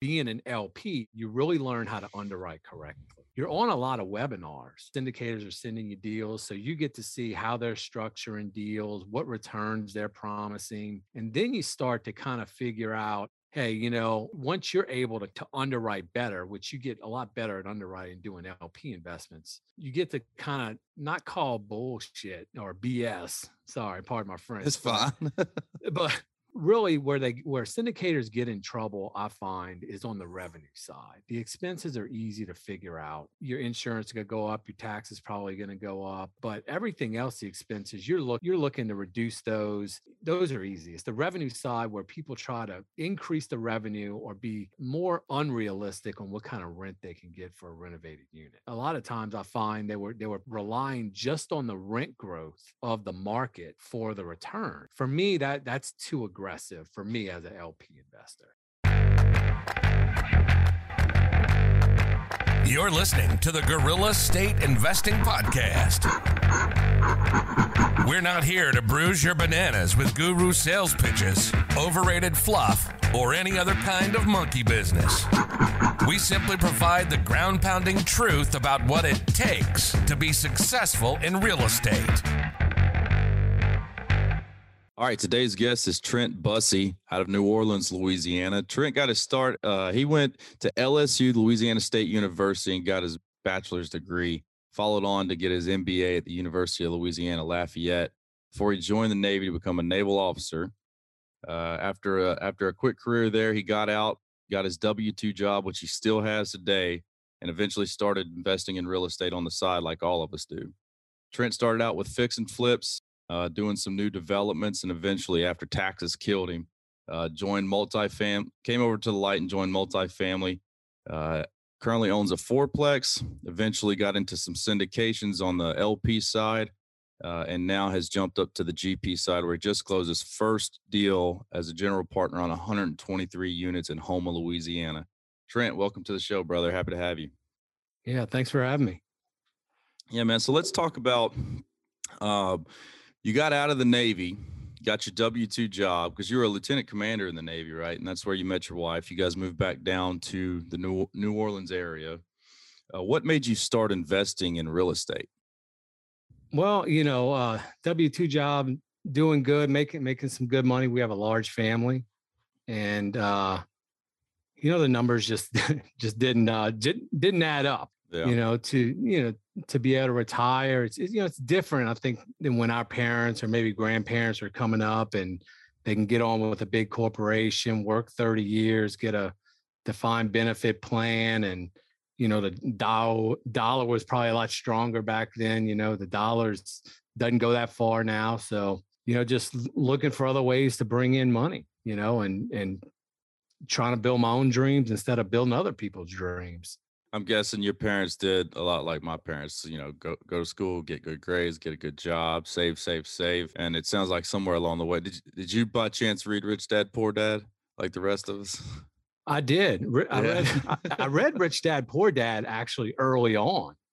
being an LP, you really learn how to underwrite correctly. You're on a lot of webinars. Syndicators are sending you deals. So you get to see how they're structuring deals, what returns they're promising. And then you start to kind of figure out hey, you know, once you're able to, to underwrite better, which you get a lot better at underwriting doing LP investments, you get to kind of not call bullshit or BS. Sorry, pardon my French. It's fine. but really where they where syndicators get in trouble i find is on the revenue side. The expenses are easy to figure out. Your insurance is going to go up your tax is probably going to go up but everything else the expenses you're look you're looking to reduce those. Those are easy. It's the revenue side where people try to increase the revenue or be more unrealistic on what kind of rent they can get for a renovated unit. A lot of times i find they were they were relying just on the rent growth of the market for the return. For me that that's too aggressive aggressive for me as an LP investor. You're listening to the Gorilla State Investing Podcast. We're not here to bruise your bananas with guru sales pitches, overrated fluff, or any other kind of monkey business. We simply provide the ground pounding truth about what it takes to be successful in real estate. All right, today's guest is Trent Bussey out of New Orleans, Louisiana. Trent got his start. Uh, he went to LSU, Louisiana State University, and got his bachelor's degree. Followed on to get his MBA at the University of Louisiana Lafayette before he joined the Navy to become a naval officer. Uh, after a, after a quick career there, he got out, got his W two job, which he still has today, and eventually started investing in real estate on the side, like all of us do. Trent started out with fix and flips uh, doing some new developments, and eventually, after taxes killed him, uh, joined multifam. Came over to the light and joined multifamily. Uh, currently owns a fourplex. Eventually, got into some syndications on the LP side, uh, and now has jumped up to the GP side, where he just closed his first deal as a general partner on 123 units in Houma, Louisiana. Trent, welcome to the show, brother. Happy to have you. Yeah, thanks for having me. Yeah, man. So let's talk about uh, you got out of the Navy, got your W 2 job because you were a lieutenant commander in the Navy, right? And that's where you met your wife. You guys moved back down to the New, New Orleans area. Uh, what made you start investing in real estate? Well, you know, uh, W 2 job, doing good, making making some good money. We have a large family. And, uh, you know, the numbers just just didn't uh, didn't add up yeah. you know, to you know to be able to retire. It's, it's you know it's different. I think than when our parents or maybe grandparents are coming up and they can get on with a big corporation, work 30 years, get a defined benefit plan, and you know the dollar dollar was probably a lot stronger back then. You know the dollars doesn't go that far now, so you know just looking for other ways to bring in money. You know, and and trying to build my own dreams instead of building other people's dreams. I'm guessing your parents did a lot like my parents, you know, go go to school, get good grades, get a good job, save, save, save. And it sounds like somewhere along the way, did you, did you by chance read Rich Dad Poor Dad like the rest of us? I did. I read I read Rich Dad Poor Dad actually early on.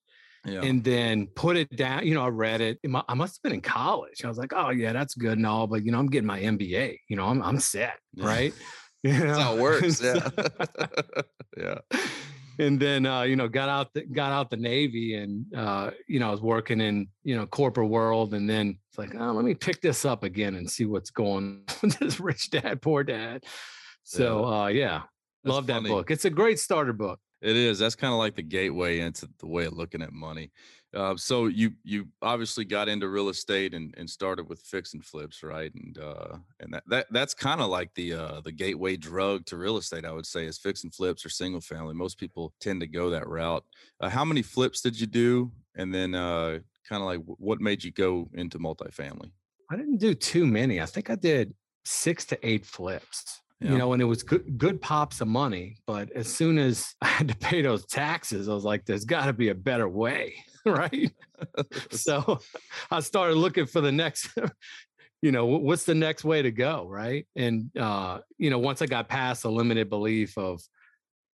Yeah. And then put it down. You know, I read it. I must have been in college. I was like, "Oh yeah, that's good and all, but you know, I'm getting my MBA. You know, I'm I'm set, right? You know? That's how it works. Yeah, yeah and then uh, you know got out the, got out the navy and uh, you know I was working in you know corporate world and then it's like oh, let me pick this up again and see what's going on with this rich dad poor dad. So yeah. uh yeah love that book. It's a great starter book. It is that's kind of like the gateway into the way of looking at money uh, so you you obviously got into real estate and, and started with fix and flips, right? And uh, and that, that that's kind of like the uh, the gateway drug to real estate, I would say, is fix and flips or single family. Most people tend to go that route. Uh, how many flips did you do? And then uh, kind of like what made you go into multifamily? I didn't do too many. I think I did six to eight flips. Yeah. You know, and it was good, good pops of money. But as soon as I had to pay those taxes, I was like, there's got to be a better way. right? so I started looking for the next, you know, what's the next way to go, right? And uh, you know, once I got past the limited belief of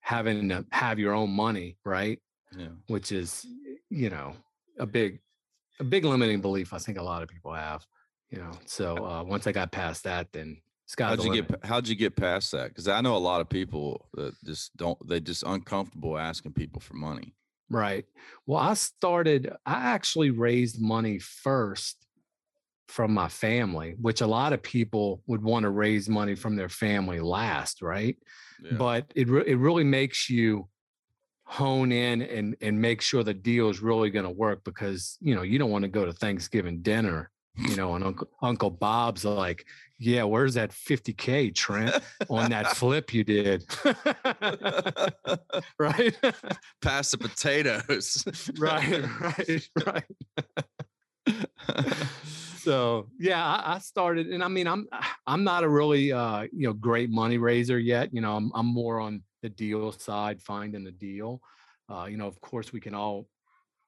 having to have your own money, right? Yeah. Which is, you know, a big, a big limiting belief. I think a lot of people have, you know. So uh, once I got past that, then How'd you limit. get how'd you get past that? Because I know a lot of people that just don't they just uncomfortable asking people for money. Right. Well, I started, I actually raised money first from my family, which a lot of people would want to raise money from their family last, right? Yeah. But it re- it really makes you hone in and and make sure the deal is really going to work because you know you don't want to go to Thanksgiving dinner, you know, and Uncle Uncle Bob's like, yeah, where's that 50k Trent on that flip you did, right? Pass the potatoes. right, right, right. so yeah, I, I started, and I mean, I'm I'm not a really uh, you know great money raiser yet. You know, I'm I'm more on the deal side, finding the deal. Uh, you know, of course, we can all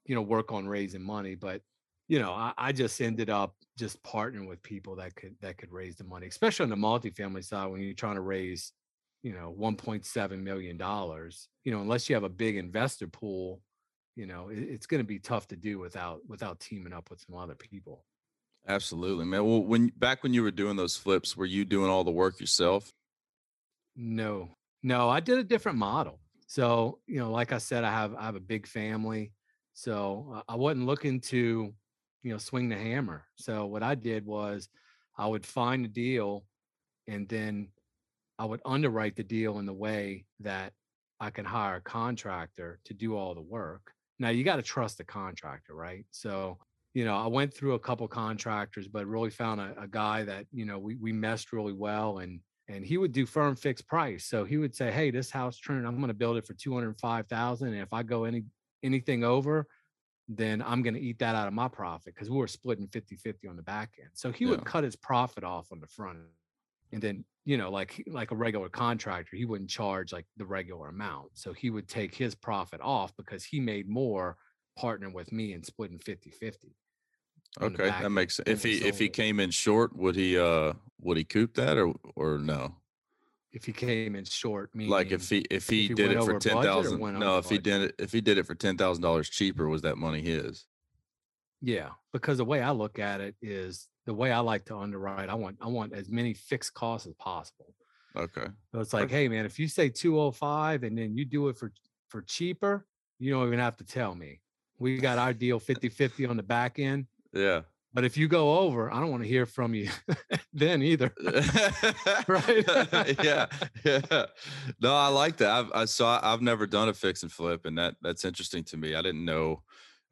you know work on raising money, but you know, I, I just ended up just partnering with people that could that could raise the money, especially on the multifamily side when you're trying to raise you know 1.7 million dollars. You know, unless you have a big investor pool you know it, it's going to be tough to do without without teaming up with some other people Absolutely, man. Well, when back when you were doing those flips, were you doing all the work yourself? no no i did a different model so you know like i said i have i have a big family so uh, i wasn't looking to you know swing the hammer. So what i did was i would find a deal and then i would underwrite the deal in the way that i can hire a contractor to do all the work. Now you got to trust the contractor right? So you know i went through a couple contractors but really found a, a guy that you know we, we meshed really well and and he would do firm fixed price. So he would say hey this house trent i'm going to build it for 205000 and if i go any anything over then i'm going to eat that out of my profit because we were splitting 50 50 on the back end so he would cut his profit off on the front end. and then you know like like a regular contractor he wouldn't charge like the regular amount so he would take his profit off because he made more partnering with me and splitting 50 50 Okay, that makes sense. If he if he came in short, would he uh would he coop that or or no? If he came in short meaning Like if he if he he did it for budget ten thousand, no, if he did it if he did it for ten thousand dollars cheaper, was that money his? Yeah, because the way I look at it is the way I like to underwrite. I want I want as many fixed costs as possible. Okay, So it's like, hey man, if you say 205 and then you do it for for cheaper, you don't even have to tell me. We got our deal 50-50 on the back end. yeah. But if you go over, I don't want to hear from you then either. Right? yeah, yeah. No, I like that. I've I saw I've never done a fix and flip, and that that's interesting to me. I didn't know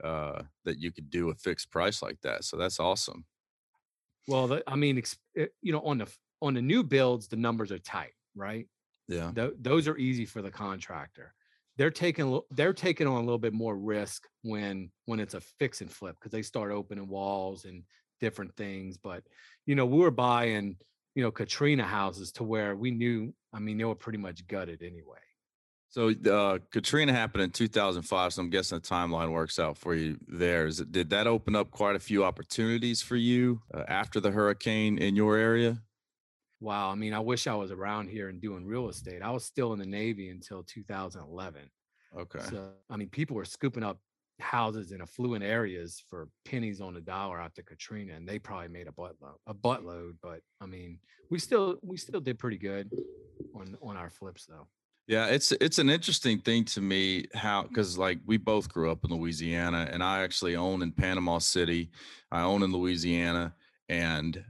uh that you could do a fixed price like that. So that's awesome. Well, the, I mean, eh, you know, on the on the new builds, the numbers are tight, right? Yeah. Tho- those are easy for the contractor. They're taking they're taking on a little bit more risk when when it's a fix and flip because they start opening walls and different things. But you know, we were buying you know Katrina houses to where we knew. I mean, they were pretty much gutted anyway. So uh, Katrina happened in 2005. So I'm guessing the timeline works out for you there. Is it, did that open up quite a few opportunities for you uh, after the hurricane in your area? Wow. I mean, I wish I was around here and doing real estate. I was still in the Navy until 2011. Okay. So, I mean, people were scooping up houses in affluent areas for pennies on the dollar after Katrina, and they probably made a buttload, a buttload. But I mean, we still we still did pretty good on on our flips, though. Yeah, it's it's an interesting thing to me how because like we both grew up in Louisiana, and I actually own in Panama City. I own in Louisiana, and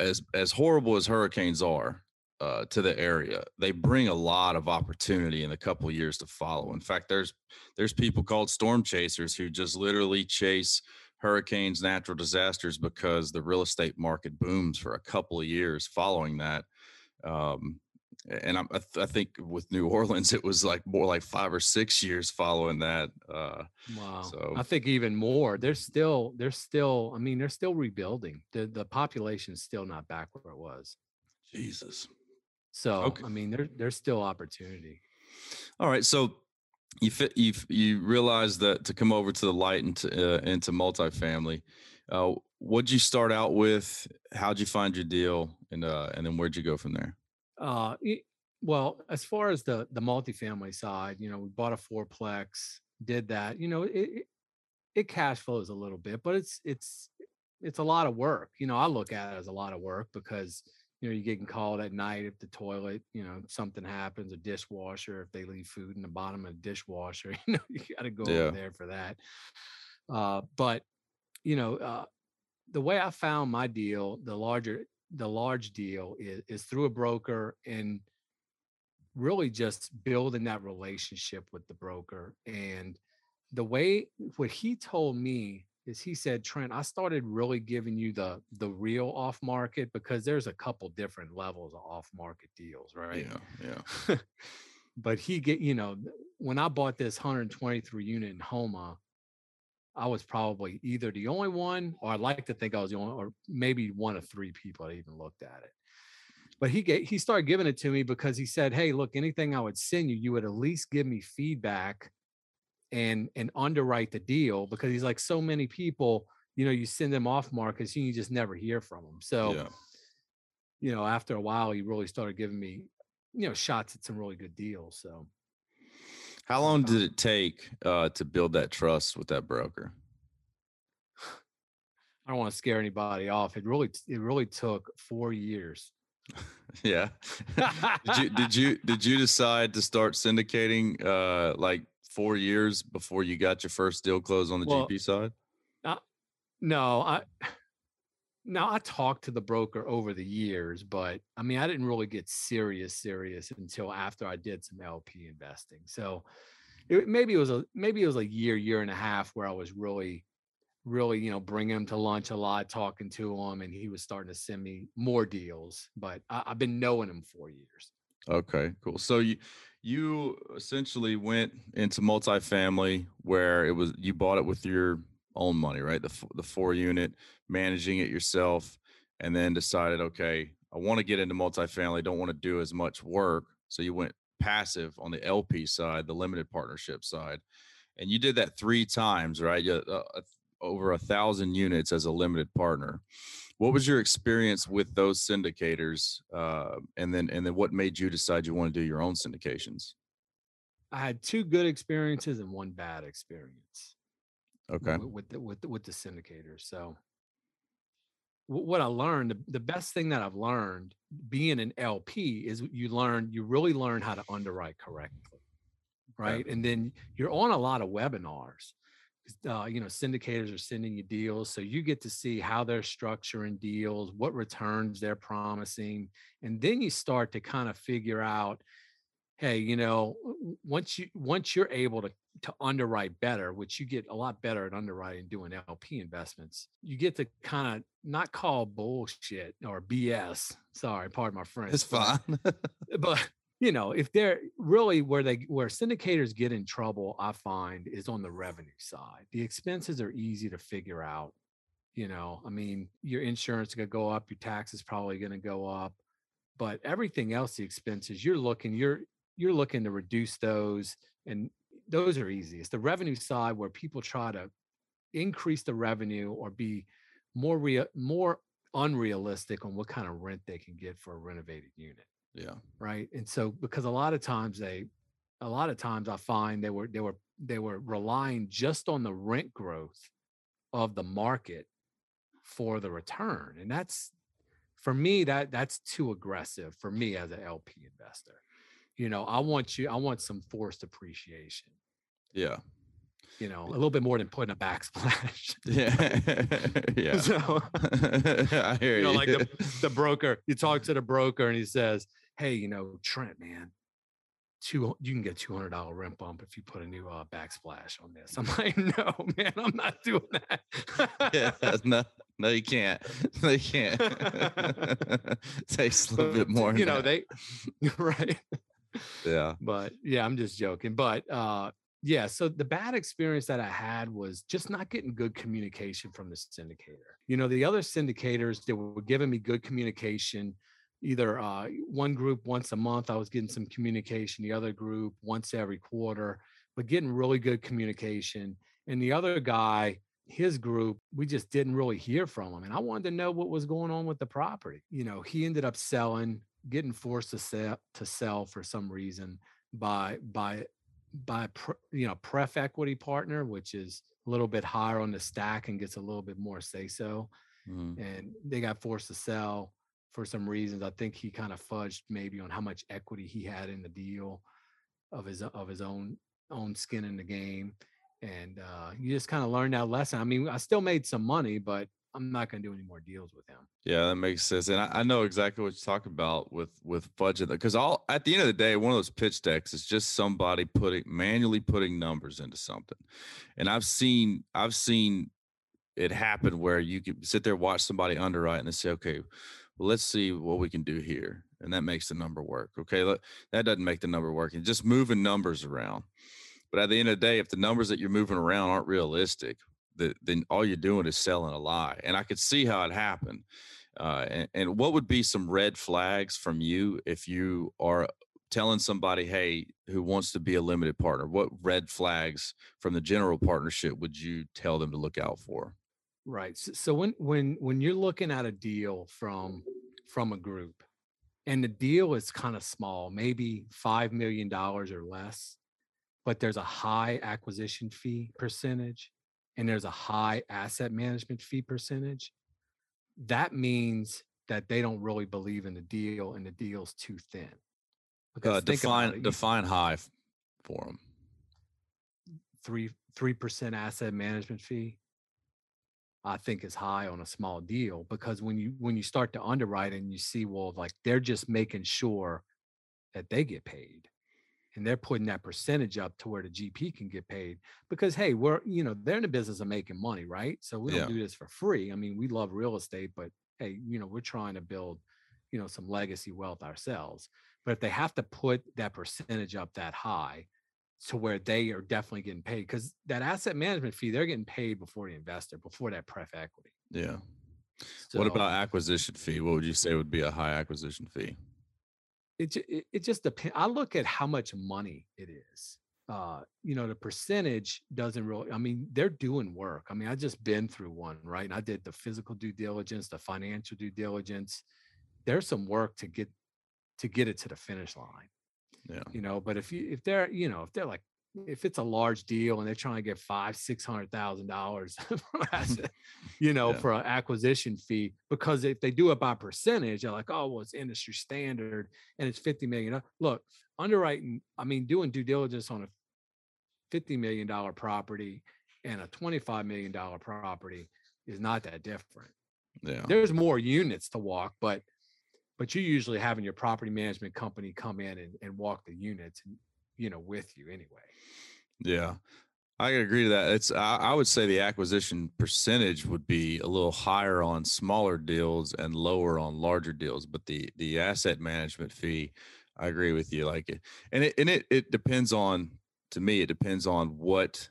as as horrible as hurricanes are uh, to the area, they bring a lot of opportunity in the couple years to follow. In fact, there's there's people called storm chasers who just literally chase hurricanes, natural disasters because the real estate market booms for a couple of years following that. Um, and I'm, I, th- I think with New Orleans, it was like more like five or six years following that. Uh, Wow. So- I think even more. They're still they're still. I mean, they're still rebuilding. The the population's still not back where it was. Jesus. So Okay. I mean, there there's still opportunity. All right, so you fit you you realize that to come over to the light and to, uh, into multifamily. Uh, what'd you start out with? How'd you find your deal, and uh, and then where'd you go from there? Uh, y- well, as far as the the multifamily side, you know, we bought a fourplex, did that. You know, it it, it cash flows a little bit, but it's it's it's a lot of work. You know, I look at it as a lot of work because you know, you're getting called at night if the toilet, you know, something happens, a dishwasher, if they leave food in the bottom of the dishwasher, you know, you got to go Yeah. over there for that. Uh, but, you know, uh, the way I found my deal, the larger, the large deal is, is through a broker and really just building that relationship with the broker. And the way what he told me is he said, Trent, I started really giving you the the real off market because there's a couple different levels of off market deals, right? Yeah. Yeah. but he get, you know, when I bought this 123 unit in Houma, I was probably either the only one, or I'd like to think I was the only, or maybe one of three people that even looked at it. But he gave, he started giving it to me because he said, "Hey, look, anything I would send you, you would at least give me feedback and and underwrite the deal because he's like so many people, you know, you send them off markets, and you just never hear from them. So, yeah. you know, after a while, he really started giving me, you know, shots at some really good deals. So, How long did it take uh, to build that trust with that broker? I don't want to scare anybody off. It really, it really took four years. Yeah. did you did you did you decide to start syndicating uh like four years before you got your first deal closed on the Well, GP side? No, I now I talked to the broker over the years, but I mean I didn't really get serious serious until after I did some LP investing. So it, maybe it was a maybe it was a year year and a half where I was really really you know bringing him to lunch a lot, talking to him, and he was starting to send me more deals. But I, I've been knowing him for years. Okay, cool. So you you essentially went into multifamily where it was you bought it with your own money, right? The the four unit, managing it yourself, and then decided, okay, I want to get into multifamily. Don't want to do as much work, so you went passive on the LP side, the limited partnership side, and you did that three times, right? You, uh, over a thousand units as a limited partner. What was your experience with those syndicators, uh, and then and then what made you decide you want to do your own syndications? I had two good experiences and one bad experience. Okay, with, with the with the, with the syndicators. So what I learned, the, the best thing that I've learned being an LP is you learn you really learn how to underwrite correctly, right? And then you're on a lot of webinars. Uh, you know, syndicators are sending you deals, so you get to see how they're structuring deals, what returns they're promising, and then you start to kind of figure out hey you know once you once you're able to to underwrite better which you get a lot better at underwriting doing lp investments you get to kind of not call bullshit or bs sorry pardon my french it's fine. but you know if they're really where they where syndicators get in trouble i find is on the revenue side the expenses are easy to figure out you know i mean your insurance is going to go up your tax is probably going to go up but everything else the expenses you're looking you're you're looking to reduce those and those are easy. It's the revenue side where people try to increase the revenue or be more real more unrealistic on what kind of rent they can get for a renovated unit yeah, right? And so because a lot of times they a lot of times i find they were they were they were relying just on the rent growth of the market for the return and that's for me that that's too aggressive for me as an lp investor you know i want you i want some forced appreciation yeah, you know a little bit more than putting a backsplash yeah, yeah. so I hear you you. know like the, the broker you talk to the broker and he says hey you know trent man two you can get two hundred dollar rent bump if you put a new uh, backsplash on this i'm like no man i'm not doing that yeah, no, no, you can't. No, can't. Takes a little bit more. you know that. they right yeah, but yeah i'm just joking but uh yeah so the bad experience that i had was just not getting good communication from the syndicator. You know the other syndicators that were giving me good communication either uh one group once a month i was getting some communication the other group once every quarter but getting really good communication and the other guy his group we just didn't really hear from him and i wanted to know what was going on with the property. You know he ended up selling getting forced to sell to sell for some reason by by by pre, you know pref equity partner which is a little bit higher on the stack and gets a little bit more say so Mhm. and they got forced to sell for some reasons. I think he kind of fudged maybe on how much equity he had in the deal of his of his own own skin in the game. And uh, you just kind of learn that lesson. I mean, I still made some money, but I'm not going to do any more deals with him. Yeah, that makes sense, and I, I know exactly what you're talking about with with budget. Because all at the end of the day, one of those pitch decks is just somebody putting manually putting numbers into something, and I've seen I've seen it happen where you can sit there watch somebody underwrite and say, okay, well let's see what we can do here, and that makes the number work. Okay, that doesn't make the number work, and just moving numbers around. But at the end of the day, if the numbers that you're moving around aren't realistic, the, then all you're doing is selling a lie. And I could see how it happened. Uh, and, and what would be some red flags from you if you are telling somebody, hey, who wants to be a limited partner? What red flags from the general partnership would you tell them to look out for? Right. So, so when when when you're looking at a deal from from a group, and the deal is kind of small, maybe five million dollars or less, but there's a high acquisition fee percentage and there's a high asset management fee percentage, that means that they don't really believe in the deal and the deal's too thin. Uh, define it, define high for them. Three three percent asset management fee. I think is high on a small deal because when you when you start to underwrite and you see well like they're just making sure that they get paid and they're putting that percentage up to where the GP can get paid because hey, we're you know they're in the business of making money, right? So we don't yeah. do this for free. I mean, we love real estate, but hey, you know we're trying to build you know some legacy wealth ourselves. But if they have to put that percentage up that high to where they are definitely getting paid because that asset management fee they're getting paid before the investor before that pref equity. Yeah. So, what about acquisition fee? What would you say would be a high acquisition fee? It, it, it just depends. I look at how much money it is. Uh, you know, the percentage doesn't really, I mean, they're doing work. I mean, I just been through one, right? And I did the physical due diligence, the financial due diligence. There's some work to get to get it to the finish line. Yeah. You know, but if you if they're, you know, if they're like if it's a large deal and they're trying to get five, six hundred thousand dollars, you know, yeah. for an acquisition fee, because if they do it by percentage, they're like, oh, well, it's industry standard and it's fifty million. Look, underwriting, I mean, doing due diligence on a fifty million dollar property and a twenty-five million dollar property is not that different. Yeah, there's more units to walk, but but you usually having your property management company come in and, and walk the units and you know with you anyway. Yeah i agree to that it's I, I, would say the acquisition percentage would be a little higher on smaller deals and lower on larger deals but the the asset management fee i agree with you like it and it and it, it depends on to me it depends on what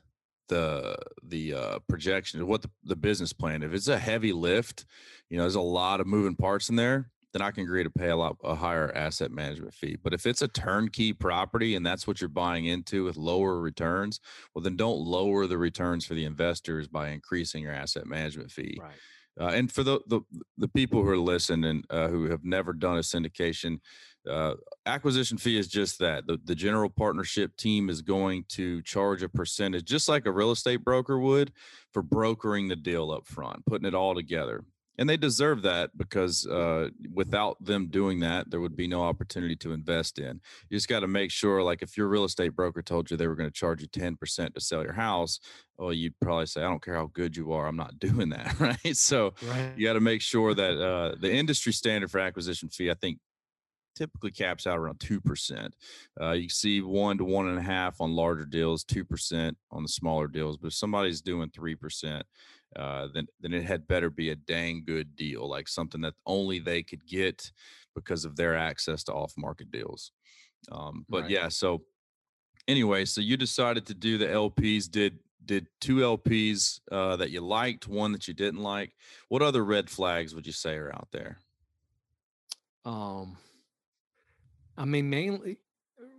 the the uh, projection what the, the business plan if it's a heavy lift you know there's a lot of moving parts in there then I can agree to pay a lot a higher asset management fee. But if it's a turnkey property and that's what you're buying into with lower returns, well then don't lower the returns for the investors by increasing your asset management fee. Right. Uh, and for the, the the people who are listening uh, who have never done a syndication, uh, acquisition fee is just that. The, the general partnership team is going to charge a percentage, just like a real estate broker would, for brokering the deal up front, putting it all together and they deserve that because uh, without them doing that, there would be no opportunity to invest in. You just got to make sure, like if your real estate broker told you they were going to charge you ten percent to sell your house, well, you'd probably say, "I don't care how good you are, I'm not doing that." Right? So right. you got to make sure that uh, the industry standard for acquisition fee, I think, typically caps out around 2%. Uh, you see one to one and a half on larger deals, 2% on the smaller deals. But if somebody's doing 3%, uh, then, then it had better be a dang good deal, like something that only they could get because of their access to off market deals. Um, but right. yeah, so anyway, so you decided to do the LPs. Did did two LPs uh, that you liked, one that you didn't like? What other red flags would you say are out there? Um, I mean, mainly,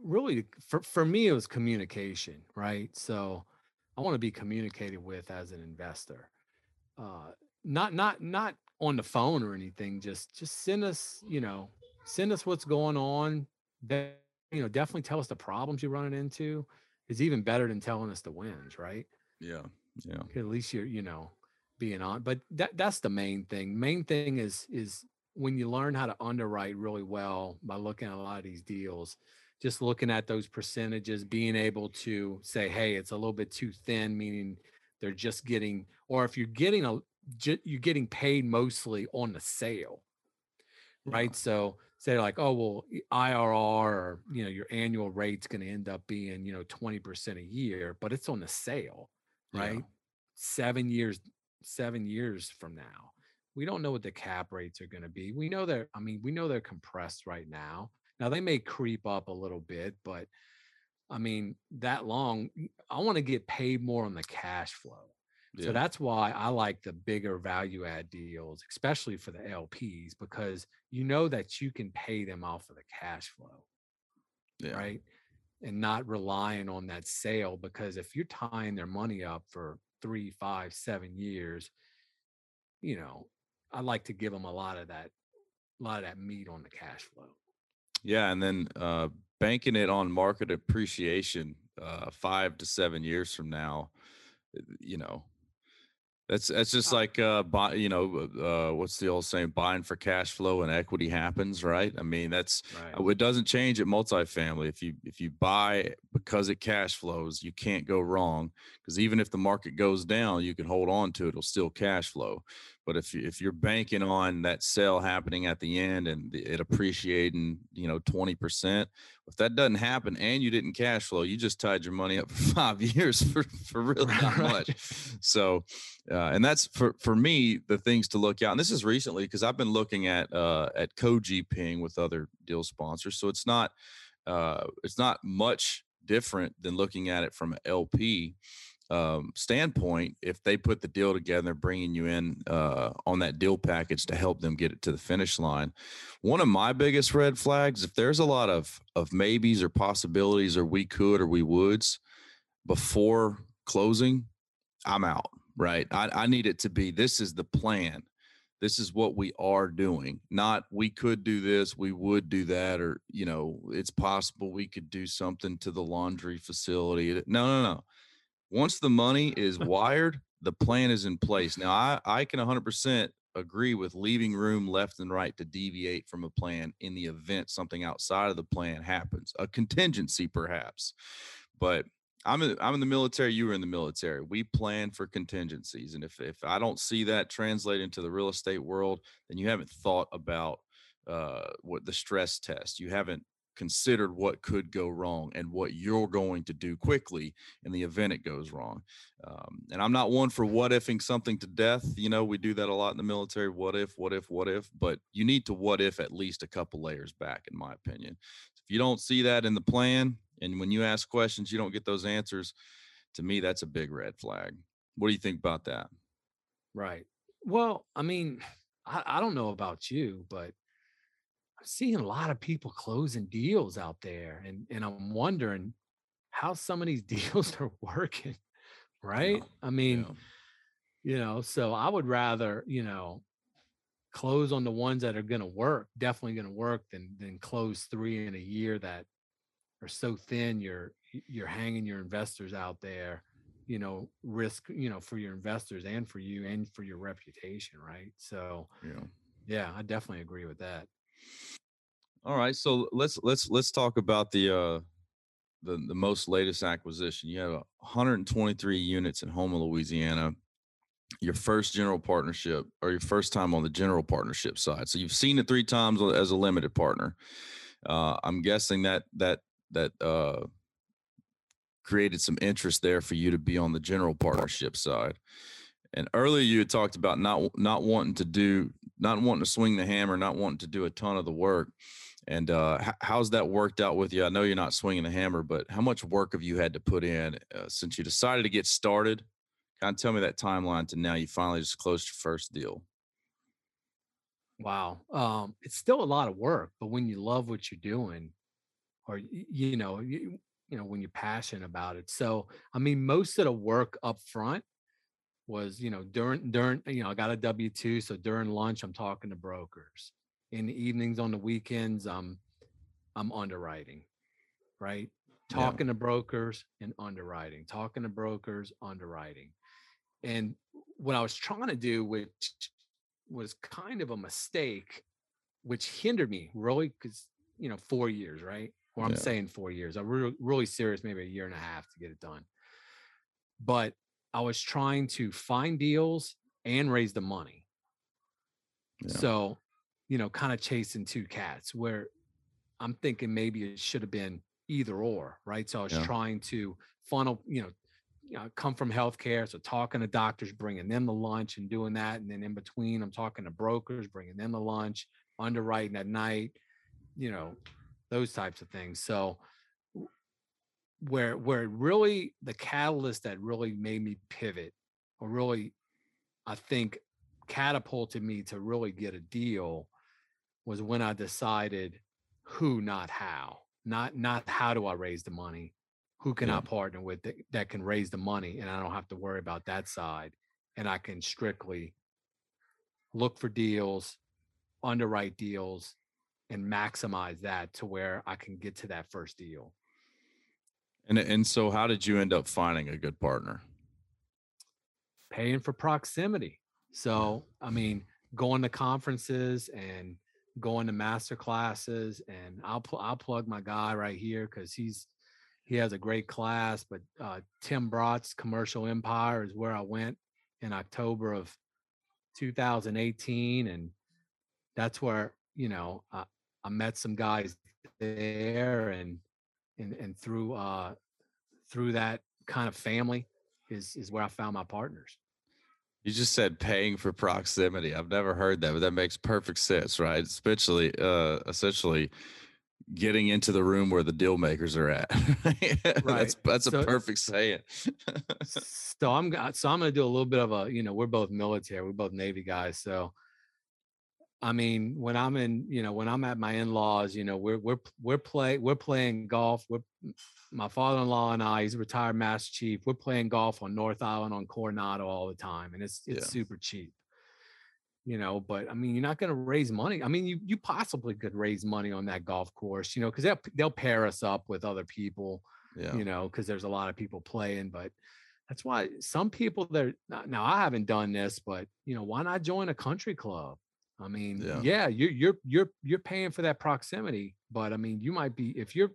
really, for, for me, it was communication, right? So I want to be communicated with as an investor. Uh, not, not, not on the phone or anything. Just, just send us, you know, send us what's going on. That, you know, definitely tell us the problems you're running into. Is even better than telling us the wins, right? Yeah, yeah. At least you're, you know, being on. But that that's the main thing. Main thing is is when you learn how to underwrite really well by looking at a lot of these deals, just looking at those percentages, being able to say, hey, it's a little bit too thin, meaning they're just getting, or if you're getting a, you're getting paid mostly on the sale, right? Yeah. So say like, oh well, IRR or you know your annual rate's going to end up being you know twenty percent a year, but it's on the sale, right? Yeah. Seven years, seven years from now, we don't know what the cap rates are going to be. We know they're, I mean, we know they're compressed right now. Now they may creep up a little bit, but I mean, that long, I want to get paid more on the cash flow. Yeah. So that's why I like the bigger value add deals, especially for the LPs, because you know that you can pay them off of the cash flow. Yeah. Right. And not relying on that sale because if you're tying their money up for three, five, seven years, you know, I like to give them a lot of that, a lot of that meat on the cash flow. Yeah. And then uh banking it on market appreciation uh five to seven years from now, eh, you know, that's that's just like uh, buy, you know, uh, what's the old saying? Buying for cash flow and equity happens, right? I mean, that's right. it doesn't change at multifamily. If you if you buy because it cash flows, you can't go wrong. Because even if the market goes down, you can hold on to it; it'll still cash flow. But if if you're banking on that sale happening at the end and it appreciating, you know, 20%, if that doesn't happen and you didn't cash flow, you just tied your money up for five years for, for really not much. So, uh, and that's for, for me, the things to look out. And this is recently because I've been looking at, uh, at co-GPing with other deal sponsors. So it's not, uh, it's not much different than looking at it from an LP um, standpoint, if they put the deal together, bringing you in uh, on that deal package to help them get it to the finish line. One of my biggest red flags, if there's a lot of of maybes or possibilities, or we could or we woulds before closing, I'm out. Right? I, I need it to be. This is the plan. This is what we are doing. Not we could do this, we would do that, or you know, it's possible we could do something to the laundry facility. No, no, no once the money is wired, the plan is in place. Now, I, I can 100% agree with leaving room left and right to deviate from a plan in the event something outside of the plan happens, a contingency perhaps. But I'm in, I'm in the military. You were in the military. We plan for contingencies, and if if I don't see that translate into the real estate world, then you haven't thought about uh, what the stress test. You haven't considered what could go wrong and what you're going to do quickly in the event it goes wrong. Um, and I'm not one for what ifing something to death. You know, we do that a lot in the military. What if, what if, what if, but you need to what if at least a couple layers back, in my opinion. If you don't see that in the plan, and when you ask questions, you don't get those answers, to me, that's a big red flag. What do you think about that? Right. Well, I mean, I, I don't know about you, but I'm seeing a lot of people closing deals out there, and and I'm wondering how some of these deals are working, right? Yeah. I mean, yeah. you know, so I would rather, you know, close on the ones that are going to work, definitely going to work, than than close three in a year that are so thin. You're you're hanging your investors out there, you know, risk, you know, for your investors and for you and for your reputation, right? So, yeah, yeah, I definitely agree with that. All right, so let's let's let's talk about the uh the the most latest acquisition. You have 123 units in Houma, Louisiana. Your first general partnership or your first time on the general partnership side. So you've seen it three times as a limited partner. Uh, I'm guessing that that that uh, created some interest there for you to be on the general partnership side. And earlier you had talked about not not wanting to do not wanting to swing the hammer, not wanting to do a ton of the work. And uh, how's that worked out with you? I know you're not swinging the hammer, but how much work have you had to put in uh, since you decided to get started? Kind of tell me that timeline to now you finally just closed your first deal. Wow, um, it's still a lot of work, but when you love what you're doing, or you know, you, you know, when you're passionate about it. So, I mean, most of the work up front was you know during during you know I got a W two, so during lunch I'm talking to brokers. In the evenings, on the weekends, I'm I'm underwriting, right? Talking yeah. to brokers and underwriting, talking to brokers, underwriting. And what I was trying to do, which was kind of a mistake, which hindered me really because you know four years, right? Or I'm Yeah. saying four years. I'm really really serious, maybe a year and a half to get it done. But I was trying to find deals and raise the money. Yeah. So, you know, kind of chasing two cats where I'm thinking maybe it should have been either or, right? So I was Yeah. trying to funnel, you know, you know, come from healthcare. So talking to doctors, bringing them the lunch and doing that. And then in between, I'm talking to brokers, bringing them the lunch, underwriting at night, you know, those types of things. So where where really the catalyst that really made me pivot or really I think catapulted me to really get a deal was when I decided who, not how. Not not how do I raise the money? Who can Yeah. I partner with that, that can raise the money and I don't have to worry about that side. And I can strictly look for deals, underwrite deals, and maximize that to where I can get to that first deal. And and so how did you end up finding a good partner? paying for proximity. So, I mean, going to conferences and going to master classes, and I'll pl- I'll plug my guy right here because he's he has a great class. But uh, Tim Bratz Commercial Empire is where I went in October of 2018, and that's where you know I, I met some guys there, and and and through uh through that kind of family is is where I found my partners. You just said paying for proximity. I've never heard that, but that makes perfect sense, right? Especially uh essentially getting into the room where the deal makers are at. Right. that's a So- perfect saying. so I'm so I'm going to do a little bit of a you know we're both military we're both Navy guys so I mean when I'm in you know when I'm at my in-laws you know we're we're we're play we're playing golf we're my father-in-law and I he's a retired master chief we're playing golf on North Island on Coronado all the time and it's it's Yeah. super cheap you know but I mean you're not going to raise money I mean you you possibly could raise money on that golf course you know because they'll they'll pair us up with other people yeah. you know, because there's a lot of people playing. But that's why some people there now I haven't done this, but you know, why not join a country club? I mean, Yeah. yeah, you're you're you're you're paying for that proximity, but I mean, you might be if you're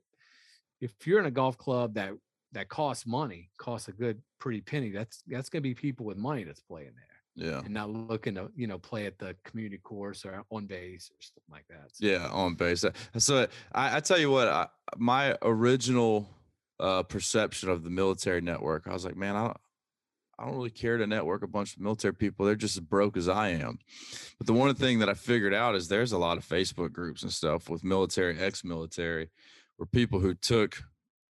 if you're in a golf club that that costs money, costs a good pretty penny. That's that's gonna be people with money that's playing there Yeah. and not looking to you know play at the community course or on base or something like that. So, Yeah, on base. Uh, So I, I tell you what, I, my original uh, perception of the military network, I was like, man, I, don't- I don't really care to network a bunch of military people. They're just as broke as I am. But the one thing that I figured out is there's a lot of Facebook groups and stuff with military, ex-military, where people who took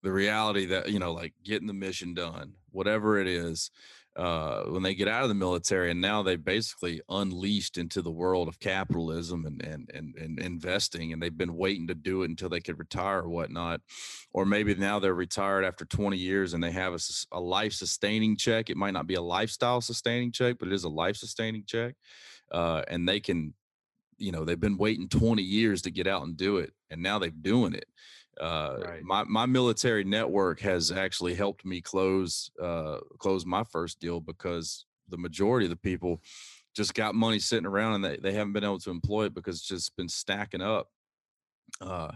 the reality that you know, like getting the mission done, whatever it is, uh, when they get out of the military and now they basically unleashed into the world of capitalism and, and and and investing and they've been waiting to do it until they could retire or whatnot. Or maybe now they're retired after 20 years and they have a, a life sustaining check. It might not be a lifestyle sustaining check but it is a life sustaining check. Uh, and they can you know they've been waiting 20 years to get out and do it and now they're doing it uh, Right. my my military network has actually helped me close uh, close my first deal because the majority of the people just got money sitting around and they, they haven't been able to employ it because it's just been stacking up uh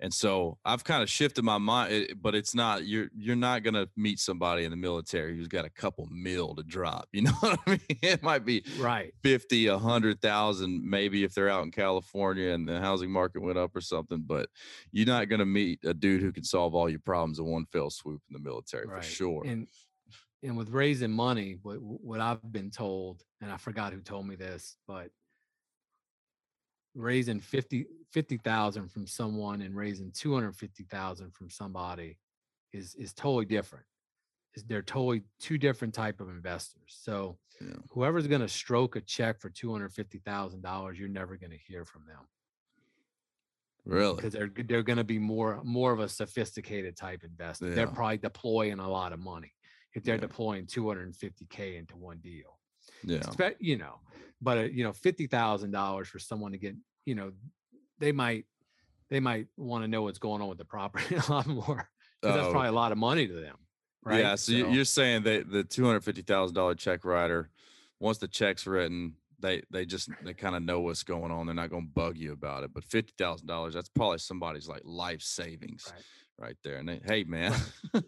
and so i've kind of shifted my mind it- but it's not you're you're not gonna meet somebody in the military who's got a couple mil to drop you know what i mean it might be right. 50 a hundred thousand maybe if they're out in california and the housing market went up or something but you're not going to meet a dude who can solve all your problems in one fell swoop in the military right. for sure And and with raising money, what what I've been told, and I forgot who told me this, but raising 50 50,000 from someone and raising 250,000 from somebody is is totally different. Is they're totally two different type of investors. So Yeah. whoever's going to stroke a check for $250,000, you're never going to hear from them really because they're they're going to be more more of a sophisticated type investor. They're probably deploying a lot of money if they're Yeah. deploying 250k into one deal. yeah you know, but uh, you know, fifty thousand dollars for someone to get, you know, they might they might want to know what's going on with the property a lot more because that's Oh, probably a lot of money to them, right? Yeah, so, you- you're saying that the two hundred fifty thousand dollar check writer, once the check's written, they they just they kind of know what's going on. They're not going to bug you about it. But fifty thousand dollars, that's probably somebody's like life savings Right. right, there. And they, hey, man,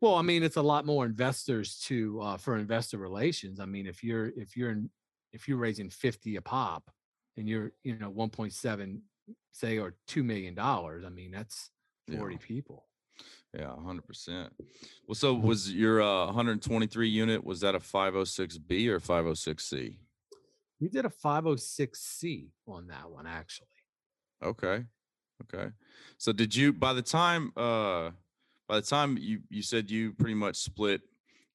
Well, I mean, it's a lot more investors to uh, for investor relations. I mean, if you're if you're in, if you're raising fifty a pop, and you're you know one point seven say or two million dollars, I mean that's Yeah. forty people. yeah, hundred percent. Well, so was your uh, 123 unit was that a 506b or 506c? We did a five hundred six C on that one actually. Okay. Okay. So did you by the time uh by the time you you said you pretty much split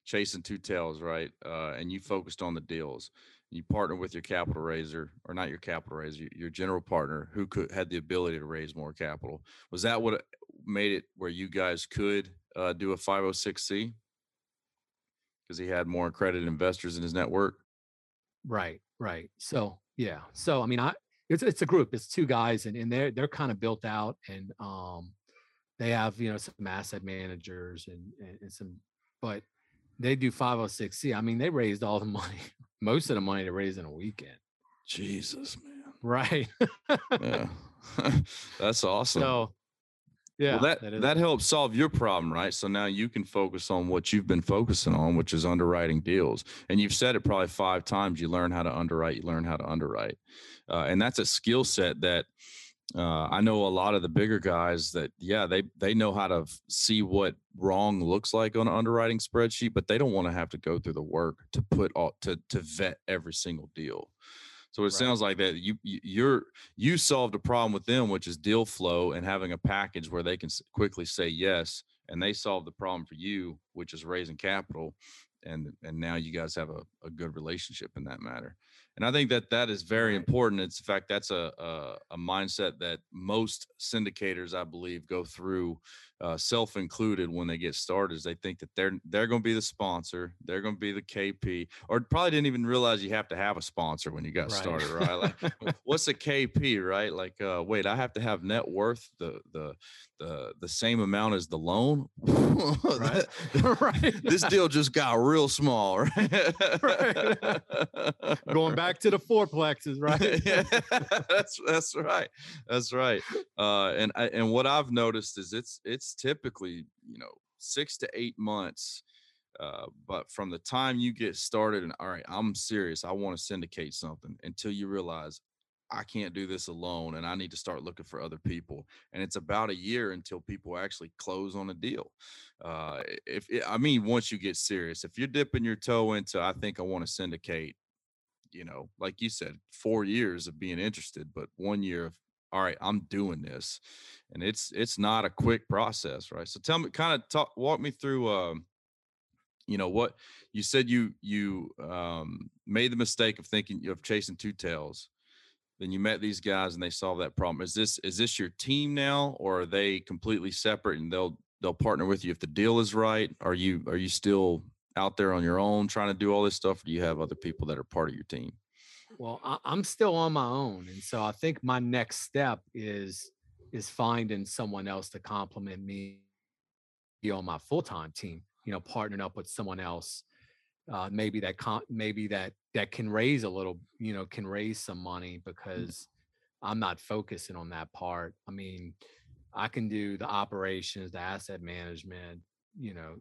chasing two tails, right? Uh and you focused on the deals. You partner with your capital raiser or not your capital raiser, your- general partner who could had the ability to raise more capital. Was that what made it where you guys could uh do a 506c? Because he had more accredited investors in his network. Right, right. So yeah. So I mean, I it's it's a group. It's two guys, and and they're they're kind of built out, and um, they have you know some asset managers and and, and some, but they do five hundred six C. I mean, they raised all the money, most of the money to raise in a weekend. Jesus, man. Right. Yeah. That's awesome. so yeah, well, that is- that helps solve your problem, right? So now you can focus on what you've been focusing on, which is underwriting deals. And you've said it probably five times. You learn how to underwrite. You learn how to underwrite, uh, and that's a skill set that uh, I know a lot of the bigger guys that yeah they they know how to f- see what wrong looks like on an underwriting spreadsheet, but they don't want to have to go through the work to put all to to vet every single deal. So it Right. sounds like that you you- you're you solved a problem with them, which is deal flow and having a package where they can s- quickly say yes, and they solved the problem for you, which is raising capital, and and now you guys have a, a good relationship in that matter. And I think that that is very important. It's in fact that's a, a a mindset that most syndicators, I believe, go through, uh, self included, when they get started. Is they think that they're they're going to be the sponsor, they're going to be the KP, or probably didn't even realize you have to have a sponsor when you got Right. started, right? Like what's a KP, right? Like, uh, wait, I have to have net worth the the the the same amount as the loan. Right. right. this deal just got real small, right? Right. Going back to the fourplexes, right? yeah, that's that's right. That's right. Uh, and I, and what I've noticed is it's it's typically you know six to eight months. Uh, but from the time you get started and all right, I'm serious. I want to syndicate something until you realize I can't do this alone and I need to start looking for other people. And it's about a year until people actually close on a deal. Uh, if I mean, once you get serious, if you're dipping your toe into, I think I want to syndicate, you know, like you said, four years of being interested, but one year of, all right, I'm doing this. And it's, it's not a quick process, right? So tell me, kind of talk, walk me through, um, you know what you said you you um, made the mistake of thinking of chasing two tails then you met these guys and they solved that problem is this is this your team now or are they completely separate and they'll they'll partner with you if the deal is right are you are you still out there on your own trying to do all this stuff or do you have other people that are part of your team Well, I, I'm still on my own, and so I think my next step is is finding someone else to complement me be on my full time team. You know, partnering up with someone else, uh, maybe that con- maybe that that can raise a little, you know, can raise some money because I'm not focusing on that part. I mean, I can do the operations, the asset management, you know,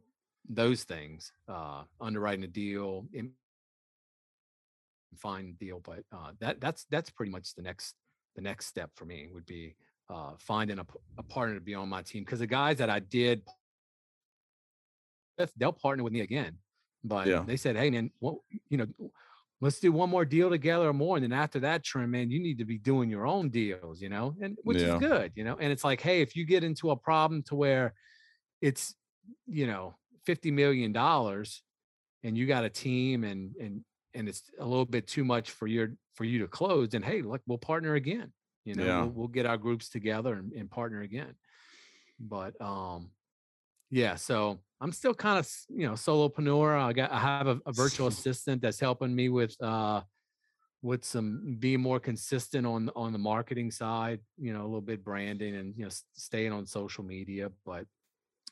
those things, uh, underwriting a deal, find a deal. But uh, that that's that's pretty much the next the next step for me would be uh, finding a partner to be on my team because the guys that I did with, they'll partner with me again. But Yeah. they said, hey man, what you know, let's do one more deal together or more. And then after that, Trent, man, you need to be doing your own deals, you know, and which Yeah. is good, you know. And it's like, hey, if you get into a problem to where it's, you know, fifty million dollars and you got a team and and and it's a little bit too much for your for you to close, then hey, look, we'll partner again. You know, Yeah. we'll, we'll get our groups together and, and partner again. But um, yeah, so I'm still kind of you know solopreneur. I got I have a, a virtual assistant that's helping me with uh with some being more consistent on on the marketing side. You know, a little bit branding and you know staying on social media. But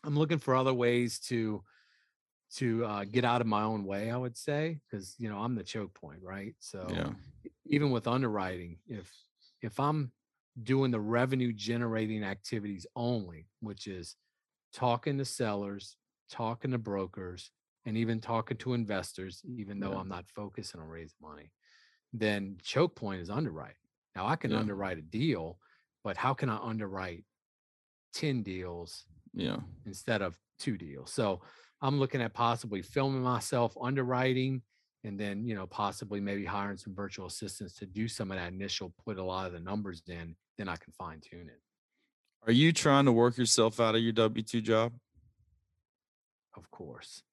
I'm looking for other ways to to uh, get out of my own way, I would say, because you know I'm the choke point, right? So Yeah. even with underwriting, if if I'm doing the revenue generating activities only, which is talking to sellers, talking to brokers, and even talking to investors, even though Yeah. I'm not focusing on raising money, then choke point is underwriting. Now I can Yeah. underwrite a deal, but how can I underwrite 10 deals Yeah. instead of two deals? So I'm looking at possibly filming myself underwriting and then, you know, possibly maybe hiring some virtual assistants to do some of that initial, put a lot of the numbers in, then I can fine tune it. Are you trying to work yourself out of your W two job? Of course.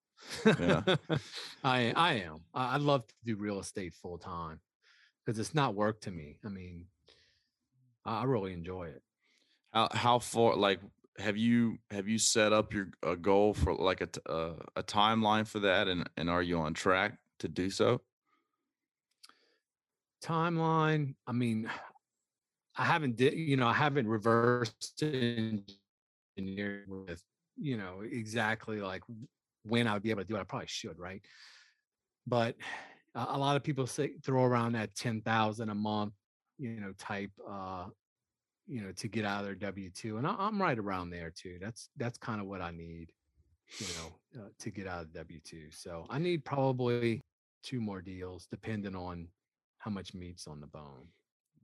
Yeah. I I am. I, I'd love to do real estate full time because it's not work to me. I mean, I, I really enjoy it. How how far like have you have you set up your a goal for like a t- uh, a timeline for that and and are you on track to do so? Timeline. I mean, I haven't did you know I haven't reversed engineered with you know exactly like when I would be able to do it. I probably should, right? But a, a lot of people say throw around that ten thousand a month, you know, type, uh, you know, to get out of their W two, and I, I'm right around there too. That's that's kind of what I need, you know, uh, to get out of W two. So I need probably two more deals, depending on how much meat's on the bone.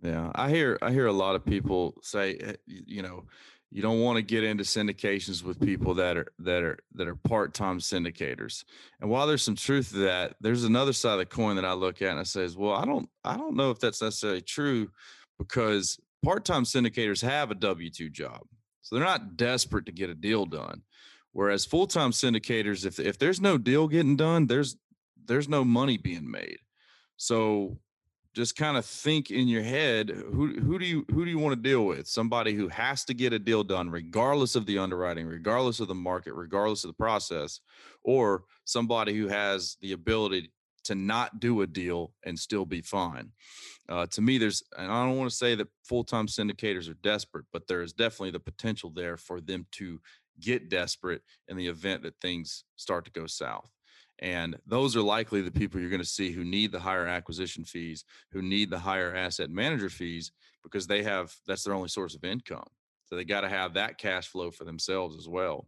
Yeah, I hear I hear a lot of people say, eh, you know, you don't want to get into syndications with people that are that are that are part-time syndicators. And while there's some truth to that, there's another side of the coin that I look at and I says, well, I don't I don't know if that's necessarily true because part-time syndicators have a W2 job. So they're not desperate to get a deal done. Whereas full-time syndicators, if if there's no deal getting done, there's there's no money being made. So just kind of think in your head who who do you who do you want to deal with somebody who has to get a deal done regardless of the underwriting regardless of the market regardless of the process or somebody who has the ability to not do a deal and still be fine uh, to me there's and i don't want to say that full-time syndicators are desperate but there is definitely the potential there for them to get desperate in the event that things start to go south and those are likely the people you're going to see who need the higher acquisition fees, who need the higher asset manager fees because they have that's their only source of income. So they got to have that cash flow for themselves as well.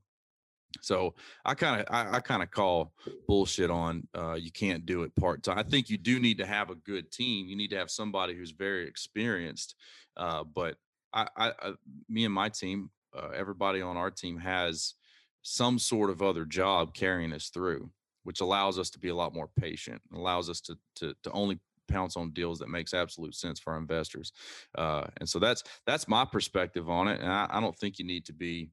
So I kind of I, I kind of call bullshit on uh, you can't do it part time. I think you do need to have a good team. You need to have somebody who's very experienced. Uh, but I, I, I me and my team, uh, everybody on our team has some sort of other job carrying us through which allows us to be a lot more patient, allows us to to to only pounce on deals that makes absolute sense for our investors. Uh, and so that's that's my perspective on it. And I, I don't think you need to be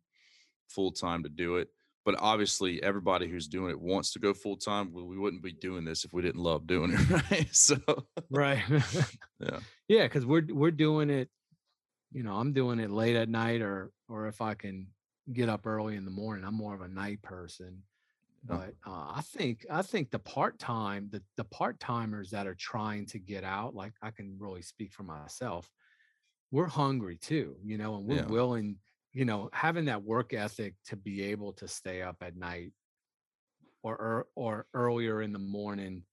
full time to do it. But obviously, everybody who's doing it wants to go full time. Well, we wouldn't be doing this if we didn't love doing it, right? So, Right. yeah, yeah, because we're we're doing it, you know, I'm doing it late at night or or if I can get up early in the morning. I'm more of a night person. But uh, I think I think the part time the the part timers that are trying to get out, like I can really speak for myself, we're hungry too, you know, and we're Yeah. willing, you know, having that work ethic to be able to stay up at night or or, earlier in the morning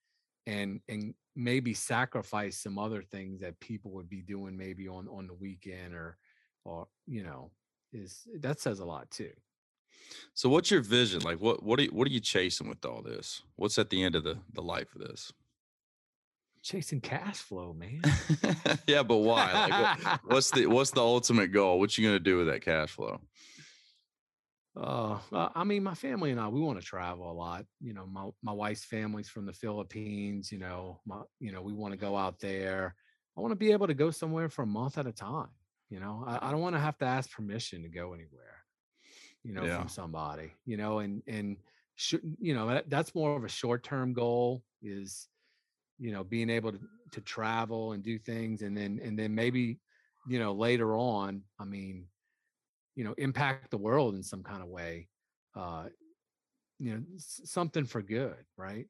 and and maybe sacrifice some other things that people would be doing maybe on on the weekend or or you know is that says a lot too So what's your vision? Like what what are you what are you chasing with all this? What's at the end of the the life of this? Chasing cash flow man yeah, but why? Like what, what's the what's the ultimate goal? What you gonna do with that cash flow? Uh, I mean, my family and I, we want to travel a lot. You know, my my wife's family's from the Philippines. You know, my you know, we want to go out there. I want to be able to go somewhere for a month at a time. You know, I, I don't want to have to ask permission to go anywhere. You know, Yeah. from somebody. You know, and and should you know that, that's more of a short term goal is, you know, being able to to travel and do things, and then and then maybe, you know, later on. I mean, you know impact the world in some kind of way uh you know something for good right